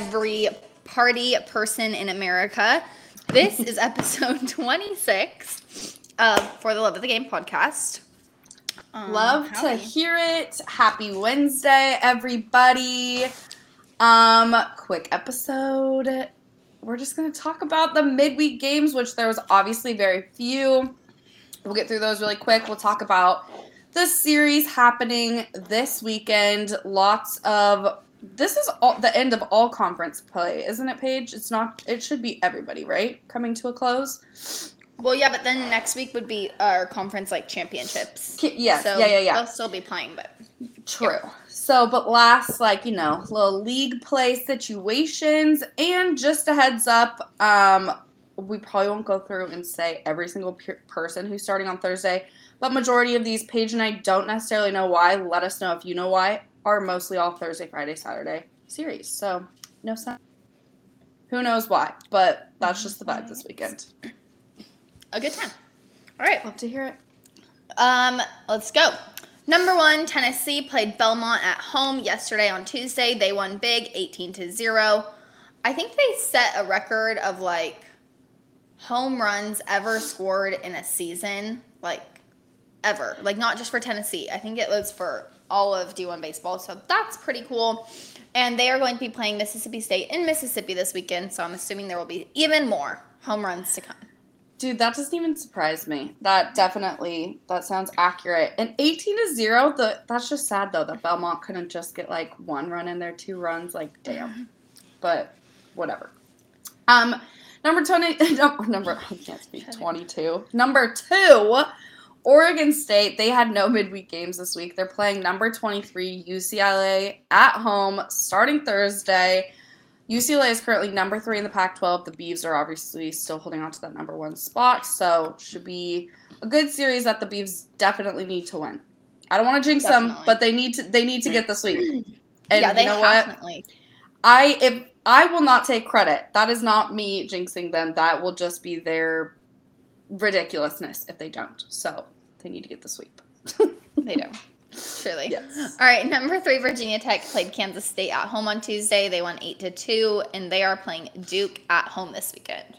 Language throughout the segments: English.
every party person in America. This is episode 26 of For the Love of the Game podcast. Um, Love to hear it. Happy Wednesday, everybody. Um, quick episode. We're just gonna talk about the midweek games, which there was obviously very few. We'll get through those really quick. We'll talk about the series happening this weekend. Lots of this is all the end of all conference play, isn't it, Paige? It's not. It should be everybody, right? Coming to a close. Well, yeah, but then next week would be our conference like championships. Yes. So yeah. Yeah. Yeah. They'll still be playing, but True. So, but last, like, you know, little league play situations. And just a heads up, um, we probably won't go through and say every single pe- person who's starting on Thursday, but majority of these, Paige and I don't necessarily know why. Let us know if you know why. Are mostly all Thursday, Friday, Saturday series. So, no sense. Who knows why? But that's just the vibe this weekend. a good time. All right. Love to hear it. Um, let's go. Number one, Tennessee played Belmont at home yesterday on Tuesday. They won big, 18 to 0. I think they set a record of like home runs ever scored in a season, like ever. Like not just for Tennessee. I think it was for all of D1 baseball. So that's pretty cool. And they are going to be playing Mississippi State in Mississippi this weekend. So I'm assuming there will be even more home runs to come. Dude, that doesn't even surprise me. That definitely that sounds accurate. And 18 to 0, the that's just sad though that Belmont couldn't just get like one run in there, two runs, like damn. But whatever. Um number 20 no, number I can't speak 22. Number 2, Oregon State, they had no midweek games this week. They're playing number 23 UCLA at home starting Thursday. UCLA is currently number three in the Pac 12. The Beavs are obviously still holding on to that number one spot. So, should be a good series that the Beavs definitely need to win. I don't want to jinx them, but they need to they need to get the sweep. And yeah, they you know what? definitely. I if I will not take credit. That is not me jinxing them. That will just be their ridiculousness if they don't. So, they need to get the sweep. They do. Truly. Yes. All right, number three, Virginia Tech played Kansas State at home on Tuesday. They won eight to two, and they are playing Duke at home this weekend.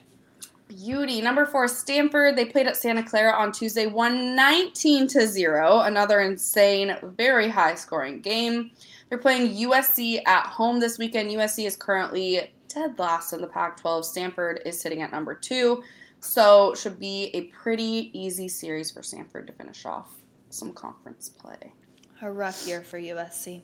Beauty. Number four, Stanford. They played at Santa Clara on Tuesday, won 19 to 0. Another insane, very high scoring game. They're playing USC at home this weekend. USC is currently dead last in the Pac 12. Stanford is sitting at number two. So, should be a pretty easy series for Stanford to finish off some conference play. A rough year for USC.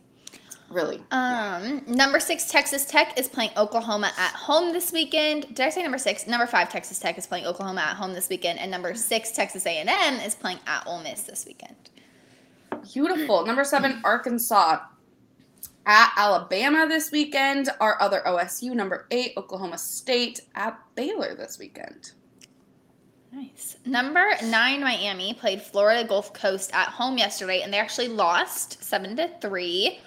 Really. Um, number six, Texas Tech is playing Oklahoma at home this weekend. Did I say number six? Number five, Texas Tech is playing Oklahoma at home this weekend, and number six, Texas A&M is playing at Ole Miss this weekend. Beautiful. Number seven, Arkansas at Alabama this weekend. Our other OSU, number eight, Oklahoma State at Baylor this weekend. Nice. Number nine, Miami played Florida Gulf Coast at home yesterday, and they actually lost seven to three.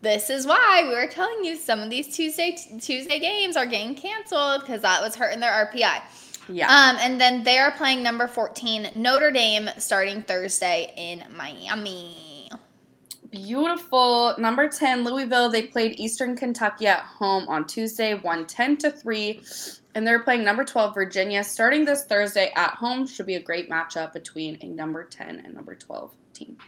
This is why we were telling you some of these Tuesday Tuesday games are getting canceled because that was hurting their RPI. Yeah. Um, and then they are playing number fourteen Notre Dame starting Thursday in Miami. Beautiful. Number 10, Louisville. They played Eastern Kentucky at home on Tuesday, won 10 to 3. And they're playing number 12, Virginia, starting this Thursday at home. Should be a great matchup between a number 10 and number 12 team.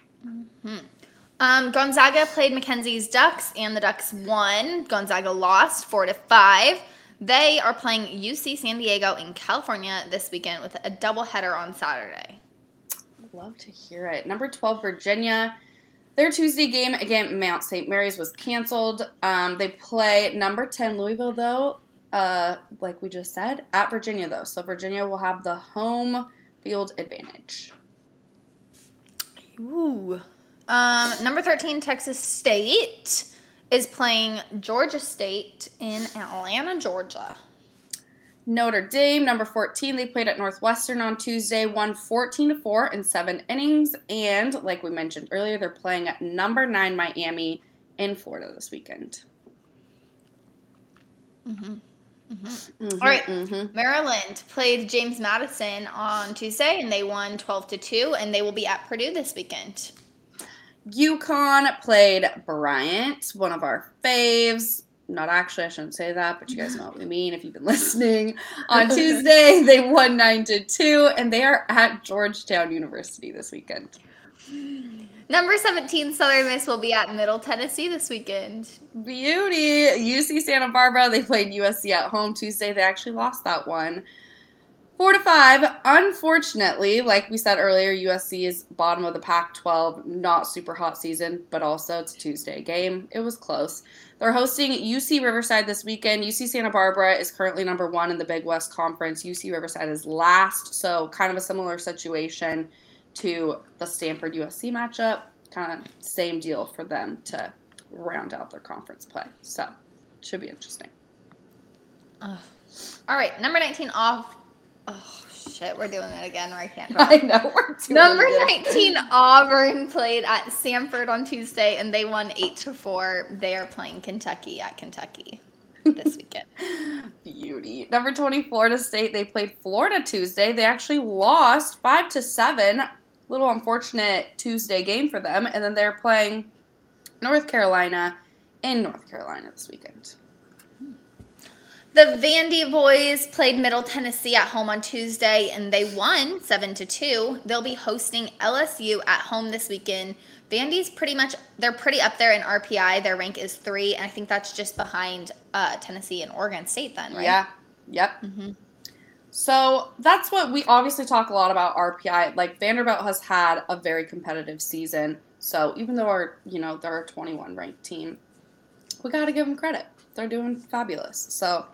Um, Gonzaga played Mackenzie's Ducks, and the Ducks won. Gonzaga lost four to five. They are playing UC San Diego in California this weekend with a doubleheader on Saturday. Love to hear it. Number 12, Virginia. Their Tuesday game against Mount St. Mary's was canceled. Um, they play number 10, Louisville, though, uh, like we just said, at Virginia, though. So Virginia will have the home field advantage. Ooh. Um, number 13, Texas State is playing Georgia State in Atlanta, Georgia. Notre Dame, number 14, they played at Northwestern on Tuesday, won 14 to 4 in seven innings. And like we mentioned earlier, they're playing at number 9 Miami in Florida this weekend. Mhm. Mhm, All right. mhm. Maryland played James Madison on Tuesday and they won 12 to 2 and they will be at Purdue this weekend. UConn played Bryant, one of our faves. Not actually, I shouldn't say that, but you guys know what we mean if you've been listening. On Tuesday, they won 9 to 2, and they are at Georgetown University this weekend. Number 17, Southern Miss will be at Middle Tennessee this weekend. Beauty. UC Santa Barbara, they played USC at home Tuesday. They actually lost that one. Four to five. Unfortunately, like we said earlier, USC is bottom of the Pac 12. Not super hot season, but also it's a Tuesday game. It was close. They're hosting UC Riverside this weekend. UC Santa Barbara is currently number one in the Big West Conference. UC Riverside is last, so kind of a similar situation to the Stanford USC matchup. Kind of same deal for them to round out their conference play. So, should be interesting. Ugh. All right, number 19 off. Oh, shit, we're doing it again, or I can't. I know we're doing Number it. 19, Auburn played at Samford on Tuesday and they won 8 to 4. They are playing Kentucky at Kentucky this weekend. Beauty. Number 20, Florida State. They played Florida Tuesday. They actually lost 5 to 7. Little unfortunate Tuesday game for them. And then they're playing North Carolina in North Carolina this weekend. The Vandy boys played Middle Tennessee at home on Tuesday and they won 7 to 2. They'll be hosting LSU at home this weekend. Vandy's pretty much they're pretty up there in RPI. Their rank is 3 and I think that's just behind uh, Tennessee and Oregon State then, right? Yeah. Yep. hmm So that's what we obviously talk a lot about RPI. Like Vanderbilt has had a very competitive season. So even though our, you know, they're a 21 ranked team, we got to give them credit. They're doing fabulous. So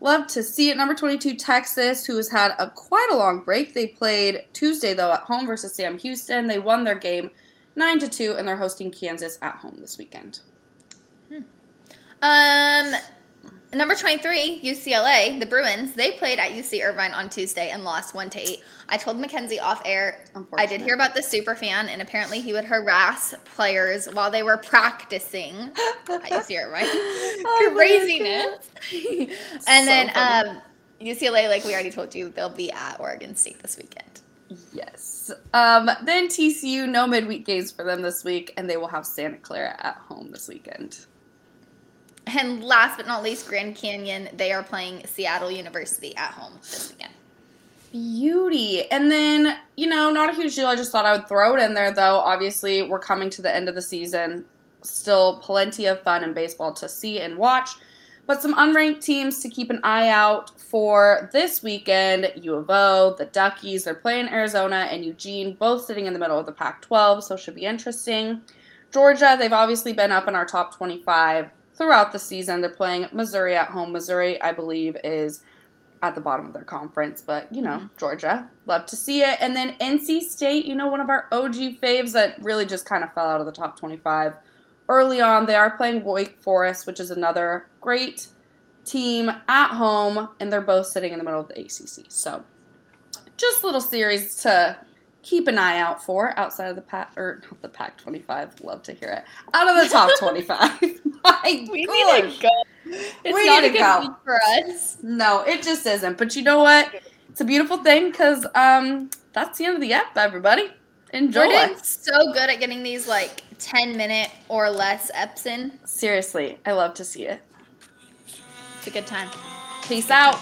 love to see it. Number 22, Texas, who has had a quite a long break. They played Tuesday though at home versus Sam Houston. They won their game 9 to 2 and they're hosting Kansas at home this weekend. Um, number 23, UCLA, the Bruins, they played at UC Irvine on Tuesday and lost 1 to 8. I told Mackenzie off air, I did hear about the super fan, and apparently he would harass players while they were practicing at UC Irvine. Oh, Craziness. and So then um, UCLA, like we already told you, they'll be at Oregon State this weekend. Yes. Um, then TCU, no midweek games for them this week, and they will have Santa Clara at home this weekend. And last but not least, Grand Canyon, they are playing Seattle University at home this weekend. Beauty. And then, you know, not a huge deal. I just thought I would throw it in there, though. Obviously, we're coming to the end of the season. Still plenty of fun in baseball to see and watch. But some unranked teams to keep an eye out for this weekend U of O, the Duckies, they're playing Arizona and Eugene, both sitting in the middle of the Pac 12, so should be interesting. Georgia, they've obviously been up in our top 25 throughout the season. They're playing Missouri at home. Missouri, I believe, is at the bottom of their conference, but you know, mm-hmm. Georgia, love to see it. And then NC State, you know, one of our OG faves that really just kind of fell out of the top 25 early on. They are playing Wake Forest, which is another great team at home, and they're both sitting in the middle of the ACC. So, just a little series to keep an eye out for outside of the pack or not the pack 25 love to hear it out of the top 25 my We gosh. need to go. It's We not need a good go. week for us. No, it just isn't. But you know what? It's a beautiful thing because um, that's the end of the app, everybody. Enjoy. We're doing so good at getting these like 10 minute or less eps in. Seriously, I love to see it. It's a good time. Peace out.